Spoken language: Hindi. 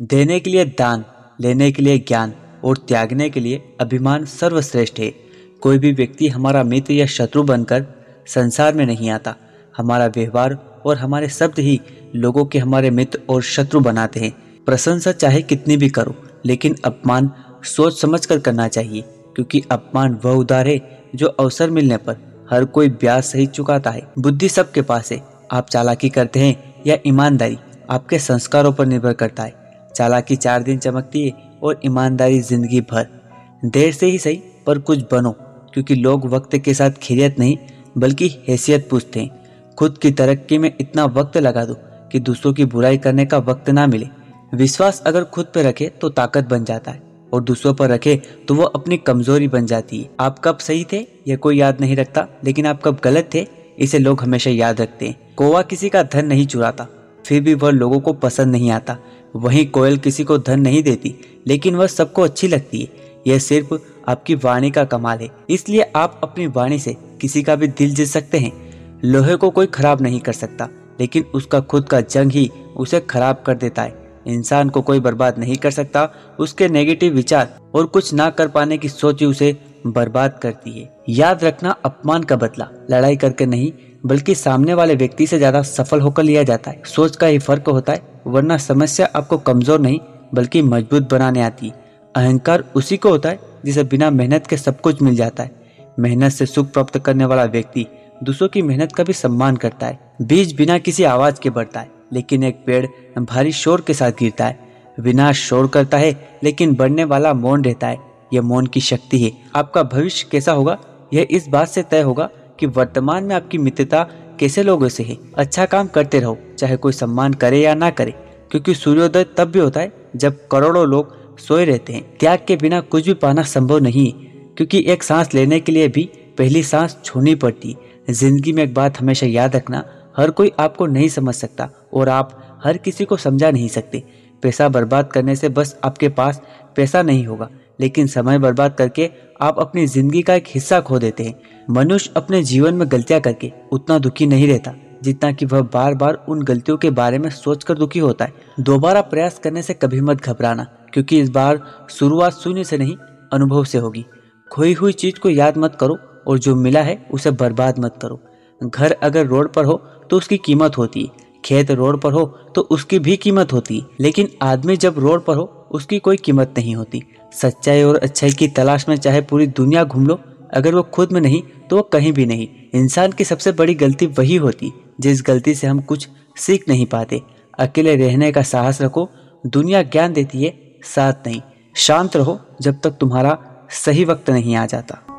देने के लिए दान, लेने के लिए ज्ञान और त्यागने के लिए अभिमान सर्वश्रेष्ठ है। कोई भी व्यक्ति हमारा मित्र या शत्रु बनकर संसार में नहीं आता। हमारा व्यवहार और हमारे शब्द ही लोगों के हमारे मित्र और शत्रु बनाते हैं। प्रशंसा चाहे कितनी भी करो, लेकिन अपमान सोच समझ कर करना चाहिए, क्योंकि अपमान वह उदार है जो अवसर मिलने पर हर कोई ब्याज सही चुकाता है। बुद्धि सबके पास है, आप चालाकी करते हैं या ईमानदारी आपके संस्कारों पर निर्भर करता है। चालाकी चार दिन चमकती है और ईमानदारी ज़िंदगी भर। देर से ही सही, पर कुछ बनो, क्योंकि लोग वक्त के साथ खिरियत नहीं, बल्कि हैसियत पूछते हैं। खुद की तरक्की में इतना वक्त लगा दो कि दूसरों की बुराई करने का वक्त ना मिले। विश्वास अगर खुद पर रखे तो ताकत बन जाता है, और दूसरों पर रखे तो वो अपनी कमज़ोरी बन जाती है। आप कब सही थे, यह कोई याद नहीं रखता, लेकिन आप कब गलत थे, इसे लोग हमेशा याद रखते हैं। कोवा किसी का धन नहीं चुराता, फिर भी वह लोगों को पसंद नहीं आता वहीं कोयल किसी को धन नहीं देती, लेकिन वह सबको अच्छी लगती है। यह सिर्फ़ आपकी वाणी का कमाल है। इसलिए आप अपनी वाणी से किसी का भी दिल जीत सकते हैं। लोहे को कोई खराब नहीं कर सकता, लेकिन उसका खुद का जंग ही उसे खराब कर देता है। इंसान को कोई बर्बाद नहीं कर सकता, उसके नेगेटिव विचार और कुछ ना कर पाने की सोच ही उसे बर्बाद करती है याद रखना, अपमान का बदला। लड़ाई करके नहीं, बल्कि सामने वाले व्यक्ति से ज़्यादा सफल होकर लिया जाता है। सोच का ही फ़र्क होता है, वरना समस्या आपको कमज़ोर नहीं, बल्कि मज़बूत बनाने आती है। अहंकार उसी को होता है, जिसे बिना मेहनत के सब कुछ मिल जाता है। मेहनत से सुख प्राप्त करने वाला व्यक्ति दूसरों की मेहनत का भी सम्मान करता है। बीज बिना किसी आवाज़ के बढ़ता है, लेकिन एक पेड़ भारी शोर के साथ गिरता है। विनाश शोर करता है, लेकिन बढ़ने वाला मौन रहता है। यह मौन की शक्ति है। आपका भविष्य कैसा होगा? यह इस बात से तय होगा कि वर्तमान में आपकी मित्रता कैसे लोगों से है। अच्छा काम करते रहो, चाहे कोई सम्मान करे या ना करे, क्योंकि सूर्योदय तब भी होता है जब करोड़ों लोग सोए रहते हैं। त्याग के बिना कुछ भी पाना संभव नहीं है, क्योंकि एक सांस लेने के लिए भी पहली सांस छोड़नी पड़ती है। ज़िंदगी में एक बात हमेशा याद रखना, हर कोई आपको नहीं समझ सकता और आप हर किसी को समझा नहीं सकते। पैसा बर्बाद करने से बस आपके पास पैसा नहीं होगा। लेकिन समय बर्बाद करके आप अपनी ज़िंदगी का एक हिस्सा खो देते हैं। मनुष्य अपने जीवन में गलतियाँ करके उतना दुखी नहीं रहता, जितना कि वह बार बार उन गलतियों के बारे में सोचकर दुखी होता है। दोबारा प्रयास करने से कभी मत घबराना, क्योंकि इस बार शुरुआत शून्य से नहीं, अनुभव से होगी। खोई हुई चीज़ को याद मत करो और जो मिला है उसे बर्बाद मत करो। घर अगर रोड पर हो तो उसकी कीमत होती है। खेत रोड पर हो तो उसकी भी कीमत होती है। लेकिन आदमी जब रोड पर हो उसकी कोई कीमत नहीं होती। सच्चाई और अच्छाई की तलाश में चाहे पूरी दुनिया घूम लो, अगर वो खुद में नहीं तो वो कहीं भी नहीं। इंसान की सबसे बड़ी गलती वही होती, जिस गलती से हम कुछ सीख नहीं पाते। अकेले रहने का साहस रखो, दुनिया ज्ञान देती है, साथ नहीं। शांत रहो, जब तक तुम्हारा सही वक्त नहीं आ जाता।